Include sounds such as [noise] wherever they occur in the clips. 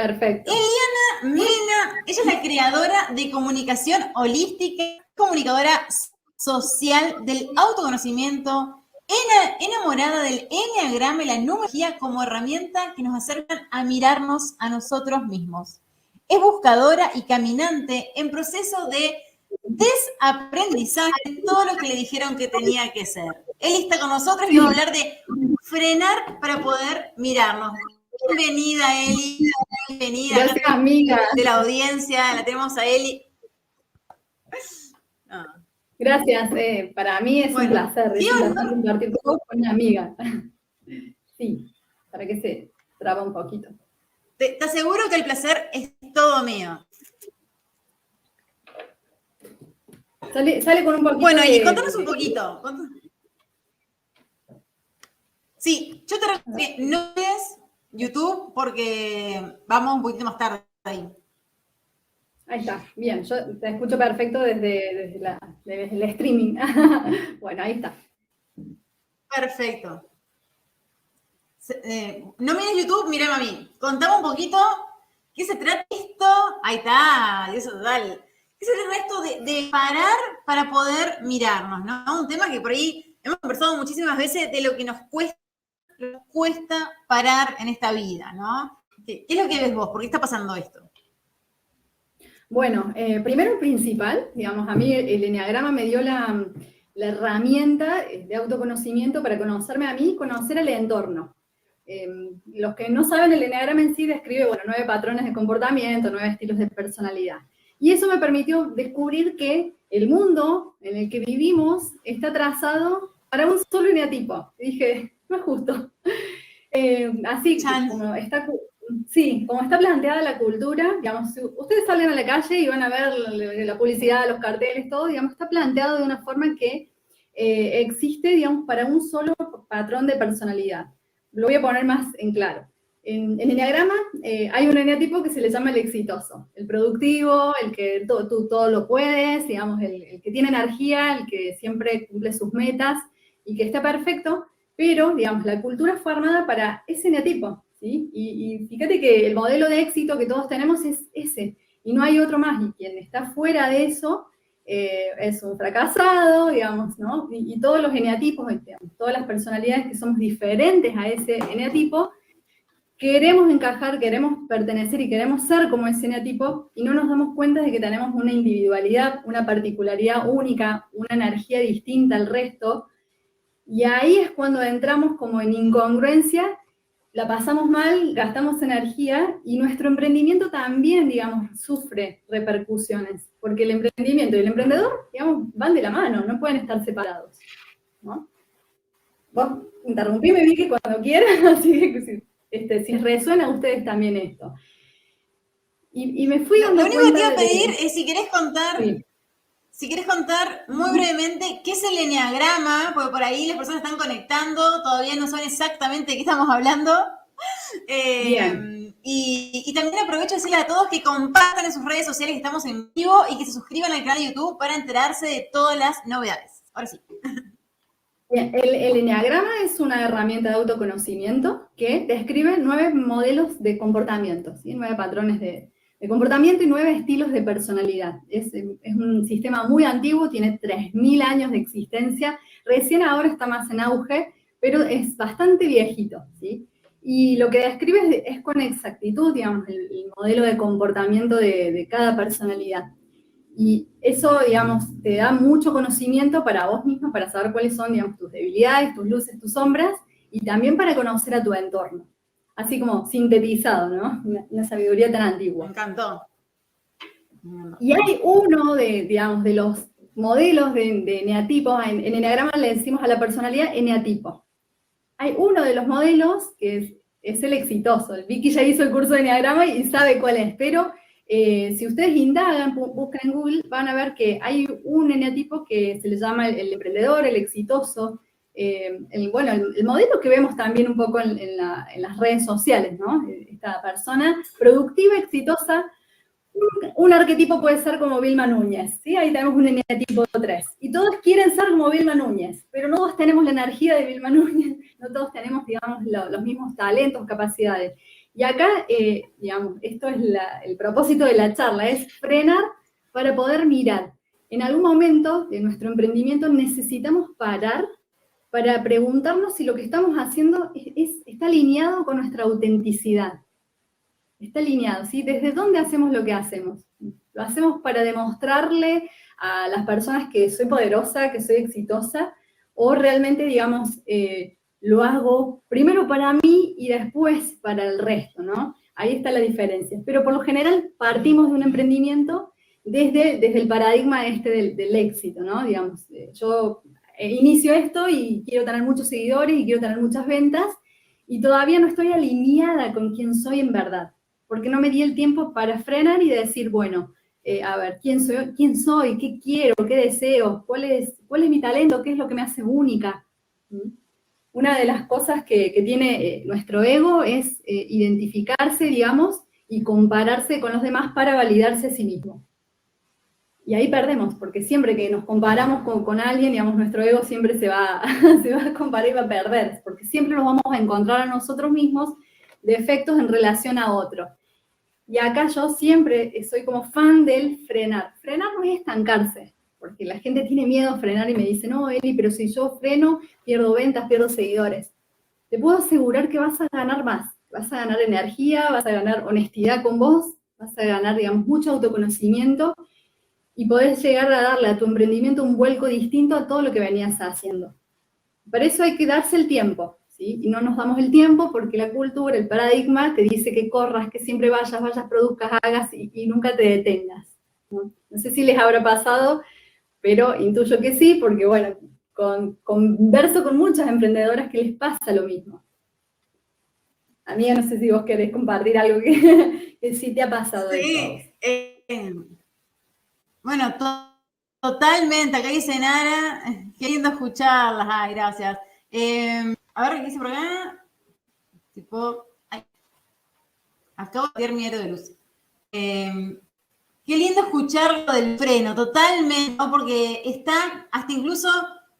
Perfecto. Eliana Mena, ella es la creadora de comunicación holística, comunicadora social del autoconocimiento, enamorada del enneagrama y la numerología como herramienta que nos acercan a mirarnos a nosotros mismos. Es buscadora y caminante en proceso de desaprendizaje de todo lo que le dijeron que tenía que ser. Él está con nosotros y va a hablar de frenar para poder mirarnos. Bienvenida, Eli. Bienvenida. Gracias, amiga. De la audiencia, la tenemos a Eli. Gracias, eh, para mí es un placer, ¿sí compartir con una amiga. Sí, para que se traba un poquito. Te, te aseguro que el placer es todo mío. Sale, sale con un poquito. Bueno, y contanos un poquito. Sí, yo te recomiendo, no es YouTube porque vamos un poquito más tarde ahí. Ahí está, bien, yo te escucho perfecto desde, el streaming. [laughs] bueno, ahí está. Perfecto. Eh, no mires YouTube, mira a mí. Contame un poquito qué se trata esto. Ahí está, eso total. ¿Qué se trata esto de, parar para poder mirarnos? ¿no? Un tema que por ahí hemos conversado muchísimas veces de lo que nos cuesta, cuesta parar en esta vida, ¿no? ¿Qué, es lo que ves vos? ¿Por qué está pasando esto? Bueno, eh, primero y principal, digamos, a mí el enneagrama me dio la, herramienta de autoconocimiento para conocerme a mí y conocer el entorno. Em, los que no saben, el enneagrama en sí describe, bueno, nueve patrones de comportamiento, nueve estilos de personalidad. Y eso me permitió descubrir que el mundo en el que vivimos está trazado para un solo eneatipo. Dije, no [laughs] es justo. Eh, así como está, sí, como está planteada la cultura, digamos, ustedes salen a la calle y van a ver la, publicidad, los carteles, todo, digamos, está planteado de una forma que eh, existe, digamos, para un solo patrón de personalidad. Lo voy a poner más en claro. En, el Enneagrama eh, hay un eneatipo que se le llama el exitoso, el productivo, el que tú todo lo puedes, digamos, el, que tiene energía, el que siempre cumple sus metas y que está perfecto, pero, digamos, la cultura fue armada para ese eneatipo, y, fíjate que el modelo de éxito que todos tenemos es ese, y no hay otro más, y quien está fuera de eso eh, es un fracasado, digamos, ¿no? Y, todos los eneatipos, todas las personalidades que somos diferentes a ese eneatipo, queremos encajar, queremos pertenecer y queremos ser como ese eneatipo, y no nos damos cuenta de que tenemos una individualidad, una particularidad única, una energía distinta al resto, y ahí es cuando entramos como en incongruencia la pasamos mal, gastamos energía y nuestro emprendimiento también, digamos, sufre repercusiones, porque el emprendimiento y el emprendedor, digamos, van de la mano, no pueden estar separados. ¿no? Vos interrumpime, que cuando quieras, [laughs] así que si, este, si resuena a ustedes también esto. Y, me fui dando Lo único que te iba a pedir es si querés contar si quieres contar muy brevemente qué es el enneagrama, porque por ahí las personas están conectando, todavía no saben exactamente de qué estamos hablando. [laughs] Eh, Bien. Y, también aprovecho de decirle a todos que compartan en sus redes sociales que estamos en vivo y que se suscriban al canal de YouTube para enterarse de todas las novedades. Ahora sí. Bien, el, el enneagrama es una herramienta de autoconocimiento que describe nueve modelos de comportamiento, ¿sí? nueve patrones de, de comportamiento y nueve estilos de personalidad. Es, un sistema muy antiguo, tiene 3.000 años de existencia, recién ahora está más en auge, pero es bastante viejito. Y lo que describe es, con exactitud, digamos, el, modelo de comportamiento de, cada personalidad. Y eso, digamos, te da mucho conocimiento para vos mismo, para saber cuáles son, digamos, tus debilidades, tus luces, tus sombras, y también para conocer a tu entorno así como sintetizado, ¿no? Una, sabiduría tan antigua. Me encantó. Y hay uno de, digamos, de los modelos de, de eneatipos, en, en Enneagrama le decimos a la personalidad eneatipo. Hay uno de los modelos que es, el exitoso. El Vicky ya hizo el curso de Enneagrama y sabe cuál es, pero eh, si ustedes indagan, buscan en Google, van a ver que hay un eneatipo que se le llama el emprendedor, el exitoso, eh, el, bueno, el, modelo que vemos también un poco en, las redes sociales, ¿no? Esta persona productiva, exitosa, un, arquetipo puede ser como Vilma Núñez, ¿sí? Ahí tenemos un eneatipo 3. Y todos quieren ser como Vilma Núñez, pero no todos tenemos la energía de Vilma [laughs] Núñez, no todos tenemos, digamos, los mismos talentos, capacidades. Y acá, eh, digamos, esto es el propósito de la charla, es frenar para poder mirar. En algún momento de nuestro emprendimiento necesitamos parar para preguntarnos si lo que estamos haciendo está alineado con nuestra autenticidad. Está alineado, ¿sí? ¿Desde dónde hacemos lo que hacemos? ¿Lo hacemos para demostrarle a las personas que soy poderosa, que soy exitosa? ¿O realmente, digamos, eh, lo hago primero para mí y después para el resto, ¿no? Ahí está la diferencia. Pero por lo general partimos de un emprendimiento desde, desde el paradigma este del, éxito, ¿no? Digamos, eh, yo eh, inicio esto y quiero tener muchos seguidores y quiero tener muchas ventas y todavía no estoy alineada con quién soy en verdad, porque no me di el tiempo para frenar y decir, bueno, eh, a ver, ¿quién soy? ¿quién soy? ¿Qué quiero? ¿Qué deseo? ¿Cuál es, cuál es mi talento? ¿Qué es lo que me hace única? ¿Mm? una de las cosas que, tiene eh, nuestro ego es identificarse, digamos, y compararse con los demás para validarse a sí mismo. Y ahí perdemos, porque siempre que nos comparamos con, alguien, digamos, nuestro ego siempre se va, [laughs] se va a comparar y va a perder, porque siempre nos vamos a encontrar a nosotros mismos defectos en relación a otro. Y acá yo siempre soy como fan del frenar. Frenar no es estancarse, porque la gente tiene miedo a frenar y me dice, no, Eli, pero si yo freno, pierdo ventas, pierdo seguidores. Te puedo asegurar que vas a ganar más, vas a ganar energía, vas a ganar honestidad con vos, vas a ganar, digamos, mucho autoconocimiento y podés llegar a darle a tu emprendimiento un vuelco distinto a todo lo que venías haciendo. Para eso hay que darse el tiempo, ¿sí? Y no nos damos el tiempo porque la cultura, el paradigma, te dice que corras, que siempre vayas, vayas, produzcas, hagas y, nunca te detengas. ¿no? no sé si les habrá pasado pero intuyo que sí, porque bueno, con, converso con muchas emprendedoras que les pasa lo mismo. A mí no sé si vos querés compartir algo que, [laughs] sí te ha pasado. Sí, eh, bueno, totalmente. Acá dice Nara, qué lindo escucharlas. Ay, gracias. Eh, a ver, ¿qué dice por acá? Tipo, acabo de tirar miedo de luz. Eh, Qué lindo escuchar lo del freno, totalmente, porque está hasta incluso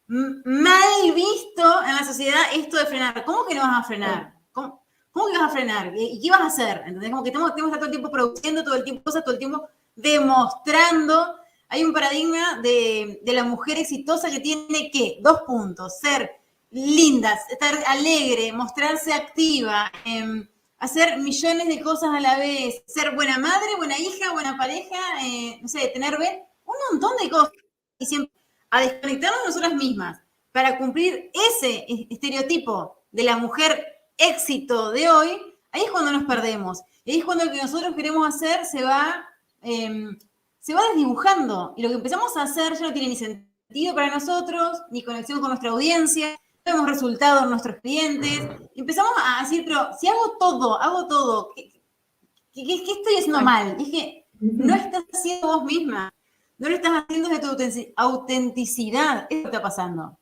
mal visto en la sociedad esto de frenar. ¿Cómo que no vas a frenar? ¿Cómo, que vas a frenar? ¿Y qué vas a hacer? ¿Entendés? Como que tenemos, que estar todo el tiempo produciendo, todo el tiempo cosas, todo el tiempo demostrando. Hay un paradigma de, de la mujer exitosa que tiene que, dos puntos, ser lindas, estar alegre, mostrarse activa, eh, hacer millones de cosas a la vez, ser buena madre, buena hija, buena pareja, eh, no sé, tener un montón de cosas. Y siempre a desconectarnos de nosotras mismas para cumplir ese estereotipo de la mujer éxito de hoy, ahí es cuando nos perdemos. Ahí es cuando lo que nosotros queremos hacer se va, em, se va desdibujando. Y lo que empezamos a hacer ya no tiene ni sentido para nosotros, ni conexión con nuestra audiencia, vemos resultados en nuestros clientes, empezamos a decir, pero si hago todo, hago todo, ¿qué, estoy haciendo mal? Y es que no estás haciendo vos misma, no lo estás haciendo de tu autenticidad, eso está pasando.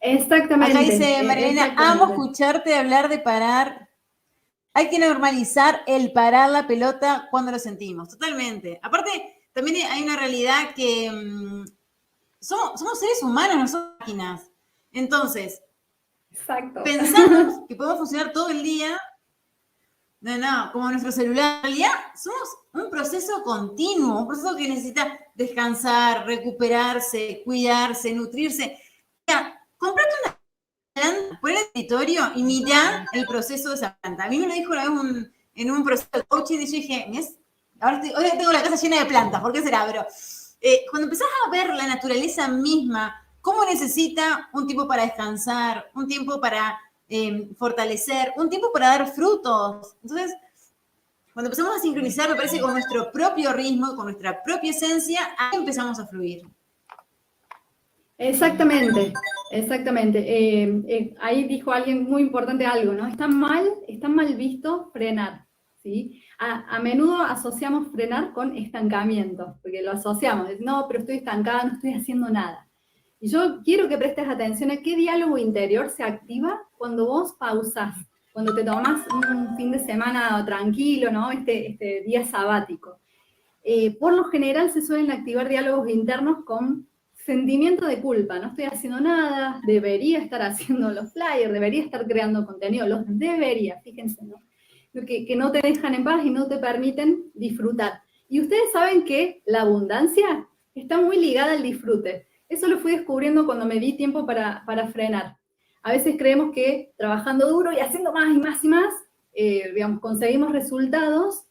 Exactamente. Acá dice Marilena, amo escucharte hablar de parar. Hay que normalizar el parar la pelota cuando lo sentimos, totalmente. Aparte, también hay una realidad que mm, somos, somos, seres humanos, no somos máquinas. Entonces, pensamos [laughs] que podemos funcionar todo el día. No, no, como nuestro celular. En realidad, somos un proceso continuo, un proceso que necesita descansar, recuperarse, cuidarse, nutrirse. Mira, comprate una planta, pon el escritorio y mira el proceso de esa planta. A mí me lo dijo una vez en un proceso de coaching y yo dije, ahora hoy tengo la casa llena de plantas, ¿por qué será? Pero eh, cuando empezás a ver la naturaleza misma, ¿Cómo necesita un tiempo para descansar, un tiempo para em, fortalecer, un tiempo para dar frutos? Entonces, cuando empezamos a sincronizar, me parece, con nuestro propio ritmo, con nuestra propia esencia, ahí empezamos a fluir. Exactamente, exactamente. Em, eh, ahí dijo alguien muy importante algo, ¿no? Está mal, está mal visto frenar, ¿sí? A, a, menudo asociamos frenar con estancamiento, porque lo asociamos, no, pero estoy estancada, no estoy haciendo nada. Y yo quiero que prestes atención a qué diálogo interior se activa cuando vos pausas, cuando te tomas un fin de semana tranquilo, ¿no? Este, este día sabático. Eh, por lo general se suelen activar diálogos internos con sentimiento de culpa, no estoy haciendo nada, debería estar haciendo los flyers, debería estar creando contenido, los debería, fíjense, ¿no? que, que no te dejan en paz y no te permiten disfrutar. Y ustedes saben que la abundancia está muy ligada al disfrute. Eso lo fui descubriendo cuando me di tiempo para, para frenar. A veces creemos que trabajando duro y haciendo más y más y más, eh, digamos, conseguimos resultados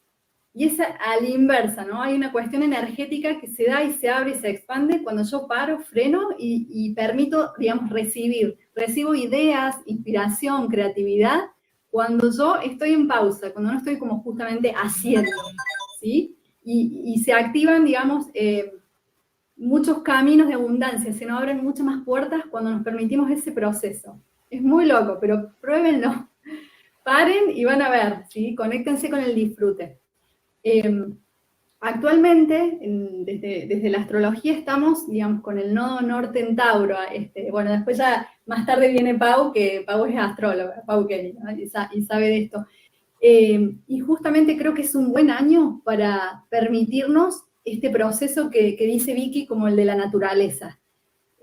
y es a la inversa, ¿no? Hay una cuestión energética que se da y se abre y se expande cuando yo paro, freno y, permito, digamos, recibir. Recibo ideas, inspiración, creatividad, cuando yo estoy en pausa, cuando no estoy como justamente haciendo, ¿sí? Y, y se activan, digamos, eh, muchos caminos de abundancia, se nos abren muchas más puertas cuando nos permitimos ese proceso. Es muy loco, pero pruébenlo. Paren y van a ver, ¿sí? Conéctense con el disfrute. Eh, actualmente, en, desde, desde, la astrología estamos, digamos, con el nodo norte en Tauro. Este, bueno, después ya más tarde viene Pau, que Pau es astróloga, Pau Kelly, ¿no? y, y, sabe de esto. Eh, y justamente creo que es un buen año para permitirnos este proceso que, que dice Vicky como el de la naturaleza.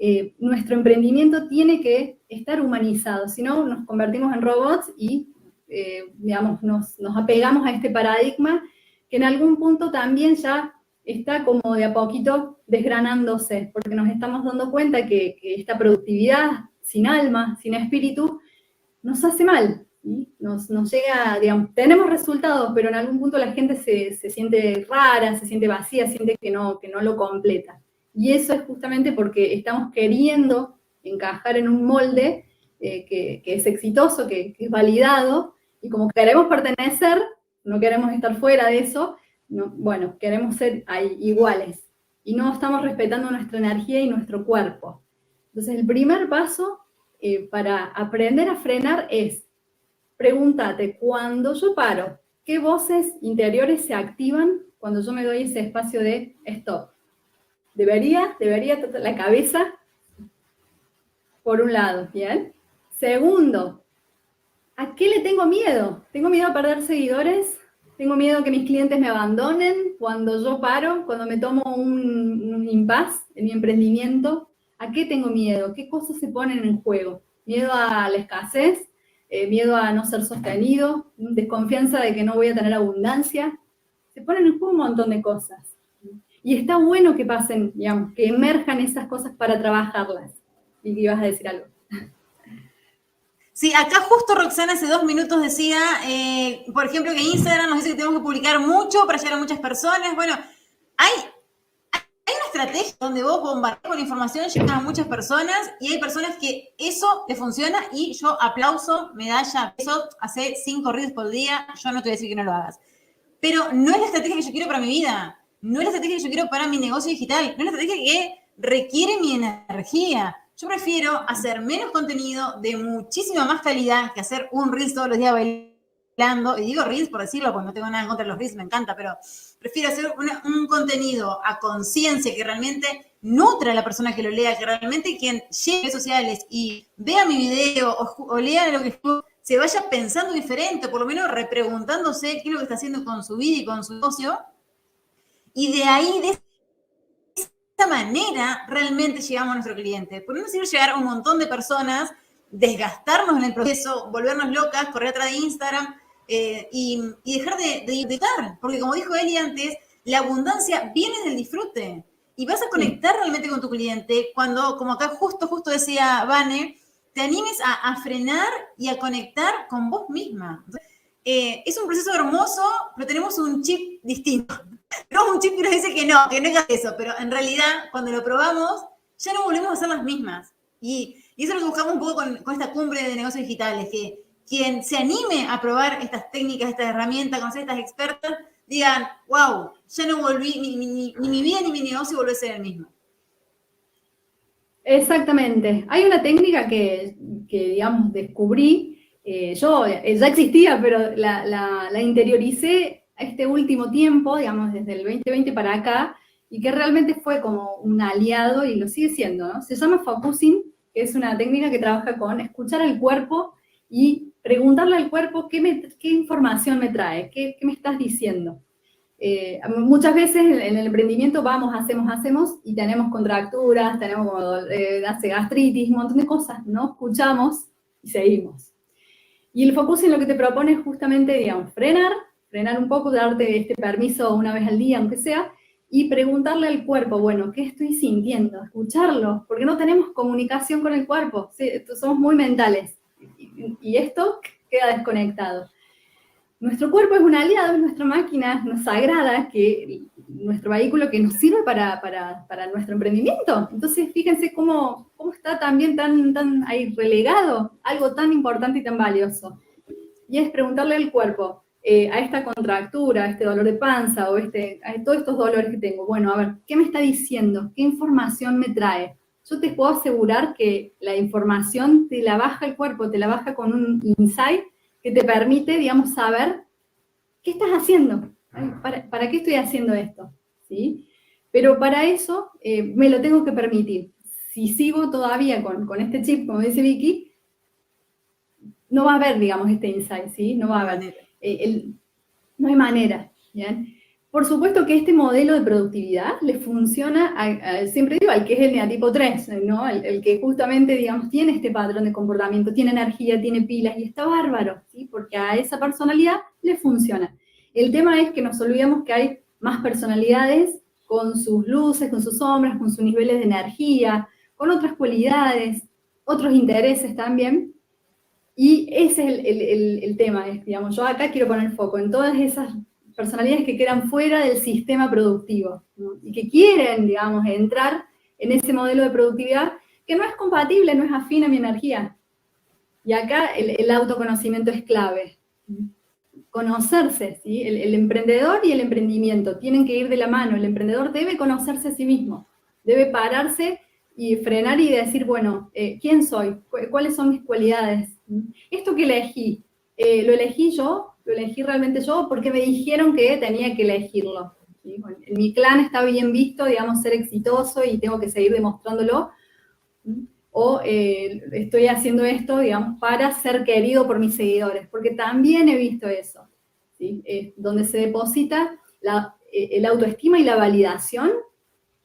Eh, nuestro emprendimiento tiene que estar humanizado, si no nos convertimos en robots y, eh, digamos, nos, nos apegamos a este paradigma que en algún punto también ya está como de a poquito desgranándose, porque nos estamos dando cuenta que, esta productividad sin alma, sin espíritu, nos hace mal, nos, nos, llega, digamos, tenemos resultados, pero en algún punto la gente se, se, siente rara, se siente vacía, siente que no, que no lo completa. Y eso es justamente porque estamos queriendo encajar en un molde eh, que, es exitoso, que, es validado, y como queremos pertenecer, no queremos estar fuera de eso, no, bueno, queremos ser iguales, y no estamos respetando nuestra energía y nuestro cuerpo. Entonces, el primer paso eh, para aprender a frenar es pregúntate, cuando yo paro, ¿qué voces interiores se activan cuando yo me doy ese espacio de stop? ¿Debería? ¿Debería la cabeza? Por un lado, ¿bien? Segundo, ¿a qué le tengo miedo? ¿Tengo miedo a perder seguidores? ¿Tengo miedo que mis clientes me abandonen cuando yo paro, cuando me tomo un, un impas en mi emprendimiento? ¿A qué tengo miedo? ¿Qué cosas se ponen en juego? ¿Miedo a la escasez? Eh, ¿Miedo a no ser sostenido? ¿Desconfianza de que no voy a tener abundancia? Se ponen en juego un montón de cosas. Y está bueno que pasen, digamos, que emerjan esas cosas para trabajarlas. Y que ibas a decir algo. Sí, acá justo Roxana hace dos minutos decía, eh, por ejemplo, que Instagram nos dice que tenemos que publicar mucho para llegar a muchas personas. Bueno, hay, hay una estrategia donde vos bombardeas con información, llegas a muchas personas y hay personas que eso le funciona y yo aplauso, medalla, eso hace cinco reels por día, yo no te voy a decir que no lo hagas. Pero no es la estrategia que yo quiero para mi vida, no es la estrategia que yo quiero para mi negocio digital, no es la estrategia que requiere mi energía. Yo prefiero hacer menos contenido de muchísima más calidad que hacer un Reels todos los días bailando. Y digo Reels por decirlo, porque no tengo nada en contra de los Reels, me encanta, pero prefiero hacer un contenido a conciencia que realmente nutra a la persona que lo lea, que realmente quien llegue a redes sociales y vea mi video o, o lea lo que se vaya pensando diferente, por lo menos repreguntándose qué es lo que está haciendo con su vida y con su negocio. Y de ahí, de manera realmente llegamos a nuestro cliente. Porque no sirve llegar a un montón de personas, desgastarnos en el proceso, volvernos locas, correr atrás de Instagram eh, y, y, dejar de, de disfrutar. Porque como dijo Eli antes, la abundancia viene del disfrute. Y vas a conectar realmente con tu cliente cuando, como acá justo, justo decía Vane, te animes a, a frenar y a conectar con vos misma. Eh, es un proceso hermoso, pero tenemos un chip distinto. [laughs] Tenemos un chip que nos dice que no, que no es eso, pero en realidad cuando lo probamos ya no volvemos a ser las mismas. Y, y eso es lo que buscamos un poco con, con, esta cumbre de negocios digitales, que quien se anime a probar estas técnicas, estas herramientas, conocer estas expertas, digan, wow, ya no volví, ni, mi vida ni mi negocio volvió a ser el mismo. Exactamente. Hay una técnica que, que digamos, descubrí eh, yo eh, ya existía, pero la, la, interioricé este último tiempo, digamos, desde el 2020 para acá, y que realmente fue como un aliado y lo sigue siendo, ¿no? Se llama focusing, que es una técnica que trabaja con escuchar al cuerpo y preguntarle al cuerpo qué, información me trae, qué, me estás diciendo. Eh, muchas veces en el emprendimiento vamos, hacemos, hacemos y tenemos contracturas, tenemos eh, hace gastritis, un montón de cosas, ¿no? Escuchamos y seguimos. Y el focusing lo que te propone es justamente, digamos, frenar, frenar un poco, darte este permiso una vez al día, aunque sea, y preguntarle al cuerpo, bueno, ¿qué estoy sintiendo? Escucharlo, porque no tenemos comunicación con el cuerpo, somos muy mentales, y, esto queda desconectado. Nuestro cuerpo es un aliado, es nuestra máquina nos sagrada, que nuestro vehículo que nos sirve para, para, nuestro emprendimiento. Entonces, fíjense cómo, cómo está también tan, tan ahí relegado algo tan importante y tan valioso. Y es preguntarle al cuerpo, eh, a esta contractura, a este dolor de panza o este, a todos estos dolores que tengo. Bueno, a ver, ¿qué me está diciendo? ¿Qué información me trae? Yo te puedo asegurar que la información te la baja el cuerpo, te la baja con un insight que te permite, digamos, saber qué estás haciendo, ¿para, qué estoy haciendo esto? ¿Sí? Pero para eso eh, me lo tengo que permitir. Si sigo todavía con, con este chip, como dice Vicky, no va a haber, digamos, este insight, ¿sí? No va a haber. Eh, no hay manera, Por supuesto que este modelo de productividad le funciona, siempre digo, al que es el neatipo 3, ¿no? El, que justamente, digamos, tiene este patrón de comportamiento, tiene energía, tiene pilas y está bárbaro, ¿sí? Porque a esa personalidad le funciona. El tema es que nos olvidamos que hay más personalidades con sus luces, con sus sombras, con sus niveles de energía, con otras cualidades, otros intereses también, y ese es el, tema, digamos, yo acá quiero poner foco en todas esas personalidades que quedan fuera del sistema productivo y que quieren, digamos, entrar en ese modelo de productividad que no es compatible, no es afín a mi energía. Y acá el, autoconocimiento es clave. Conocerse, ¿sí? El, emprendedor y el emprendimiento tienen que ir de la mano. El emprendedor debe conocerse a sí mismo, debe pararse y frenar y decir, bueno, eh, ¿quién soy? ¿Cuáles son mis cualidades? Esto que elegí, eh, ¿lo elegí yo? ¿Lo elegí realmente yo? Porque me dijeron que tenía que elegirlo. en mi clan está bien visto, digamos, ser exitoso y tengo que seguir demostrándolo. O eh, estoy haciendo esto, digamos, para ser querido por mis seguidores, porque también he visto eso, donde se deposita la, el autoestima y la validación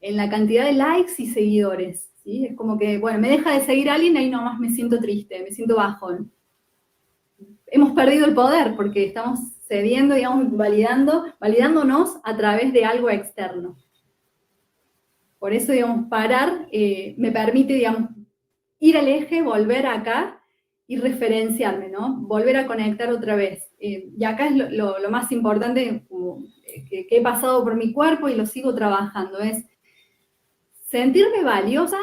en la cantidad de likes y seguidores. ¿sí? Es como que, bueno, me deja de seguir alguien, ahí nomás me siento triste, me siento bajón. Hemos perdido el poder porque estamos cediendo, digamos, validando, validándonos a través de algo externo. Por eso, digamos, parar eh, me permite, digamos, ir al eje, volver acá y referenciarme, ¿no? Volver a conectar otra vez. Eh, y acá es lo, más importante que, que, he pasado por mi cuerpo y lo sigo trabajando, es sentirme valiosa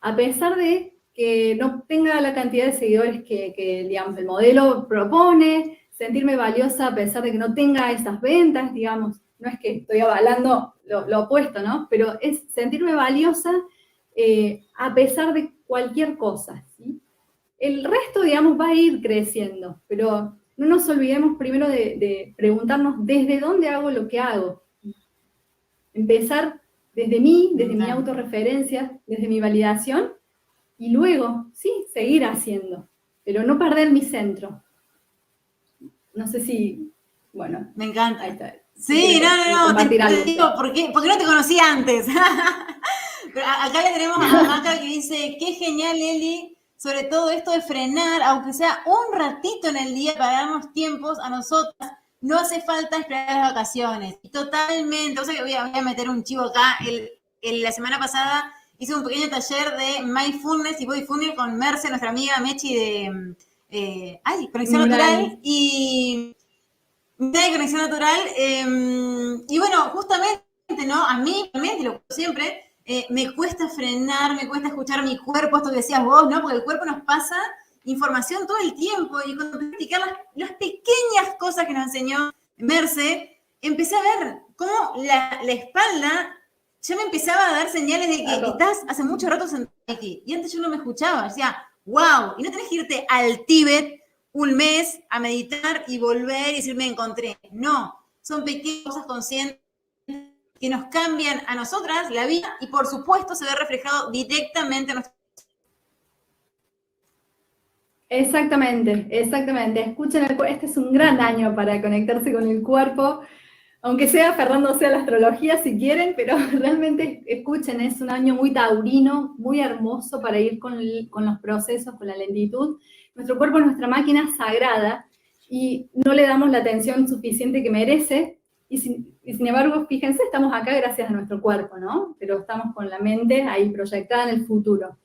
a pesar de que no tenga la cantidad de seguidores que, digamos, el modelo propone, sentirme valiosa a pesar de que no tenga esas ventas, digamos, no es que estoy avalando lo, opuesto, ¿no? Pero es sentirme valiosa eh, a pesar de cualquier cosa. El resto, digamos, va a ir creciendo, pero no nos olvidemos primero de preguntarnos desde dónde hago lo que hago. Empezar desde mí, desde mi autorreferencia, desde mi validación, y luego, sí, seguir haciendo, pero no perder mi centro. No sé si, bueno. Me encanta. Ahí está. Sí, no, no, no, te, digo, ¿por qué, no te conocí antes? [laughs] pero acá le tenemos a Maca que dice, qué genial, Eli, sobre todo esto de frenar, aunque sea un ratito en el día para darnos tiempos a nosotras no hace falta esperar las vacaciones. Totalmente. O sea que voy a, meter un chivo acá. El, la semana pasada hice un pequeño taller de Mindfulness y Bodyfulness con Merce, nuestra amiga Mechi de eh, ay, Conexión Natural. Y de Conexión Natural. Em, y bueno, justamente, ¿no? A mí, realmente, lo siempre, eh, me cuesta frenar, me cuesta escuchar mi cuerpo, esto que decías vos, ¿no? Porque el cuerpo nos pasa información todo el tiempo y cuando practicar las, pequeñas cosas que nos enseñó Merce, empecé a ver cómo la, espalda ya me empezaba a dar señales de que estás hace mucho rato sentado aquí. Y antes yo no me escuchaba, decía, wow, y no tenés que irte al Tíbet un mes a meditar y volver y decir, me encontré. No, son pequeñas cosas conscientes que nos cambian a nosotras la vida y por supuesto se ve reflejado directamente en nuestra Exactamente, exactamente. Escuchen, el, este es un gran año para conectarse con el cuerpo, aunque sea aferrándose a la astrología si quieren, pero [laughs] realmente escuchen, es un año muy taurino, muy hermoso para ir con, los procesos, con la lentitud. nuestro cuerpo es nuestra máquina sagrada y no le damos la atención suficiente que merece. Y sin, embargo, fíjense, estamos acá gracias a nuestro cuerpo, ¿no? Pero estamos con la mente ahí proyectada en el futuro.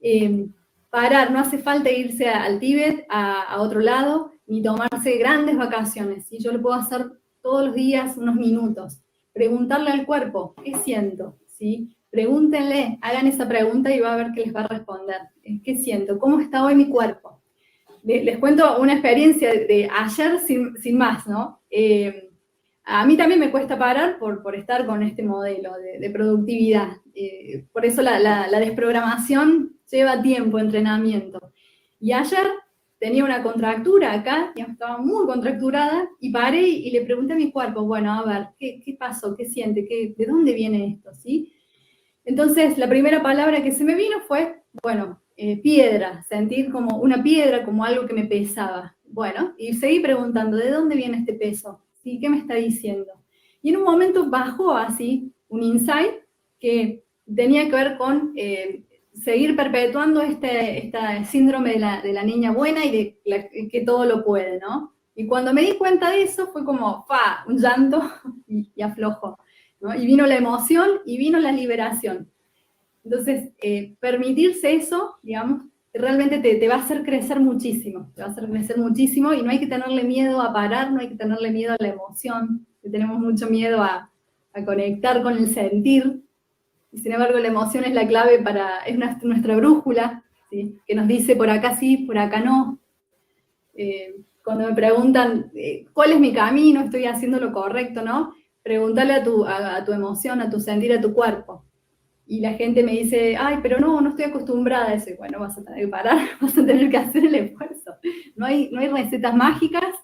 Eh, parar, no hace falta irse al Tíbet, a, otro lado, ni tomarse grandes vacaciones. y Yo lo puedo hacer todos los días unos minutos. Preguntarle al cuerpo, ¿qué siento? ¿Sí? Pregúntenle, hagan esa pregunta y va a ver qué les va a responder. ¿Qué siento? ¿Cómo está hoy mi cuerpo? Les, cuento una experiencia de ayer sin, más, ¿no? Eh, a mí también me cuesta parar por, por estar con este modelo de, productividad. Eh, por eso la, desprogramación lleva tiempo, entrenamiento. Y ayer tenía una contractura acá, estaba muy contracturada, y paré y, le pregunté a mi cuerpo, bueno, a ver, ¿qué, qué pasó? ¿Qué siente? ¿Qué, ¿De dónde viene esto? ¿Sí? Entonces, la primera palabra que se me vino fue, bueno, eh, piedra, sentir como una piedra, como algo que me pesaba. Bueno, y seguí preguntando, ¿de dónde viene este peso? ¿Sí? ¿Qué me está diciendo? Y en un momento bajó así un insight que tenía que ver con eh, seguir perpetuando este, este síndrome de la, de la, niña buena y de que todo lo puede, ¿no? Y cuando me di cuenta de eso fue como, fa, un llanto [laughs] y, y aflojo. Y vino la emoción y vino la liberación. Entonces, eh, permitirse eso, digamos, realmente te, va a hacer crecer muchísimo, te va a hacer crecer muchísimo y no hay que tenerle miedo a parar, no hay que tenerle miedo a la emoción, que tenemos mucho miedo a, conectar con el sentir. Y sin embargo, la emoción es la clave para, es nuestra, brújula, que nos dice por acá sí, por acá no. Eh, cuando me preguntan eh, cuál es mi camino, estoy haciendo lo correcto, ¿no? Preguntarle a tu, a, tu emoción, a tu sentir, a tu cuerpo. Y la gente me dice, ay, pero no, no estoy acostumbrada a eso. bueno, vas a tener que parar, [laughs] vas a tener que hacer el esfuerzo. No hay, no hay recetas mágicas,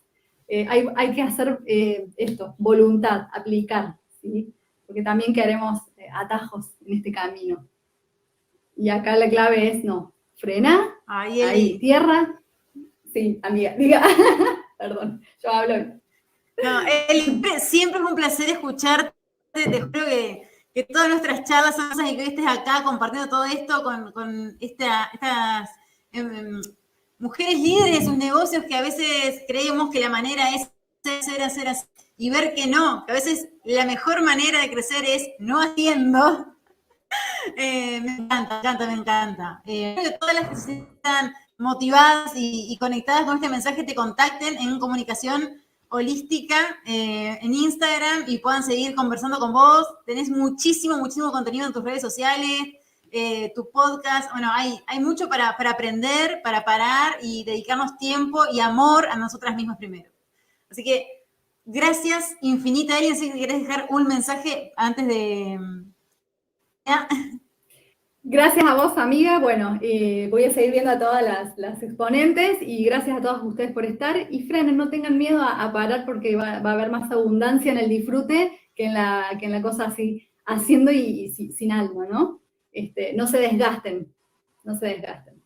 eh, hay, hay, que hacer eh, esto, voluntad, aplicar, ¿sí? Porque también queremos atajos en este camino. Y acá la clave es, no, frena, ahí, ahí tierra. Sí, amiga, [laughs] diga, perdón, yo hablo no, siempre es un placer escucharte. Te juro que, que todas nuestras charlas son y que estés acá compartiendo todo esto con, estas em, em, mujeres líderes de sus negocios que a veces creemos que la manera es hacer, hacer, hacer, y ver que no, que a veces la mejor manera de crecer es no haciendo. [laughs] Eh, me encanta, me encanta, me encanta. Eh, que todas las que están motivadas y, conectadas con este mensaje te contacten en comunicación holística eh, en Instagram y puedan seguir conversando con vos. Tenés muchísimo, muchísimo contenido en tus redes sociales, eh, tu podcast. Bueno, hay, hay mucho para, aprender, para parar y dedicarnos tiempo y amor a nosotras mismas primero. Así que gracias infinita, Ariel. Si querés dejar un mensaje antes de... Gracias a vos, amiga. Bueno, eh, voy a seguir viendo a todas las, exponentes y gracias a todos ustedes por estar. Y frenen, no tengan miedo a, parar porque va, a haber más abundancia en el disfrute que en la, que en la cosa así, haciendo y, sin algo, ¿no? Este, no se desgasten, no se desgasten.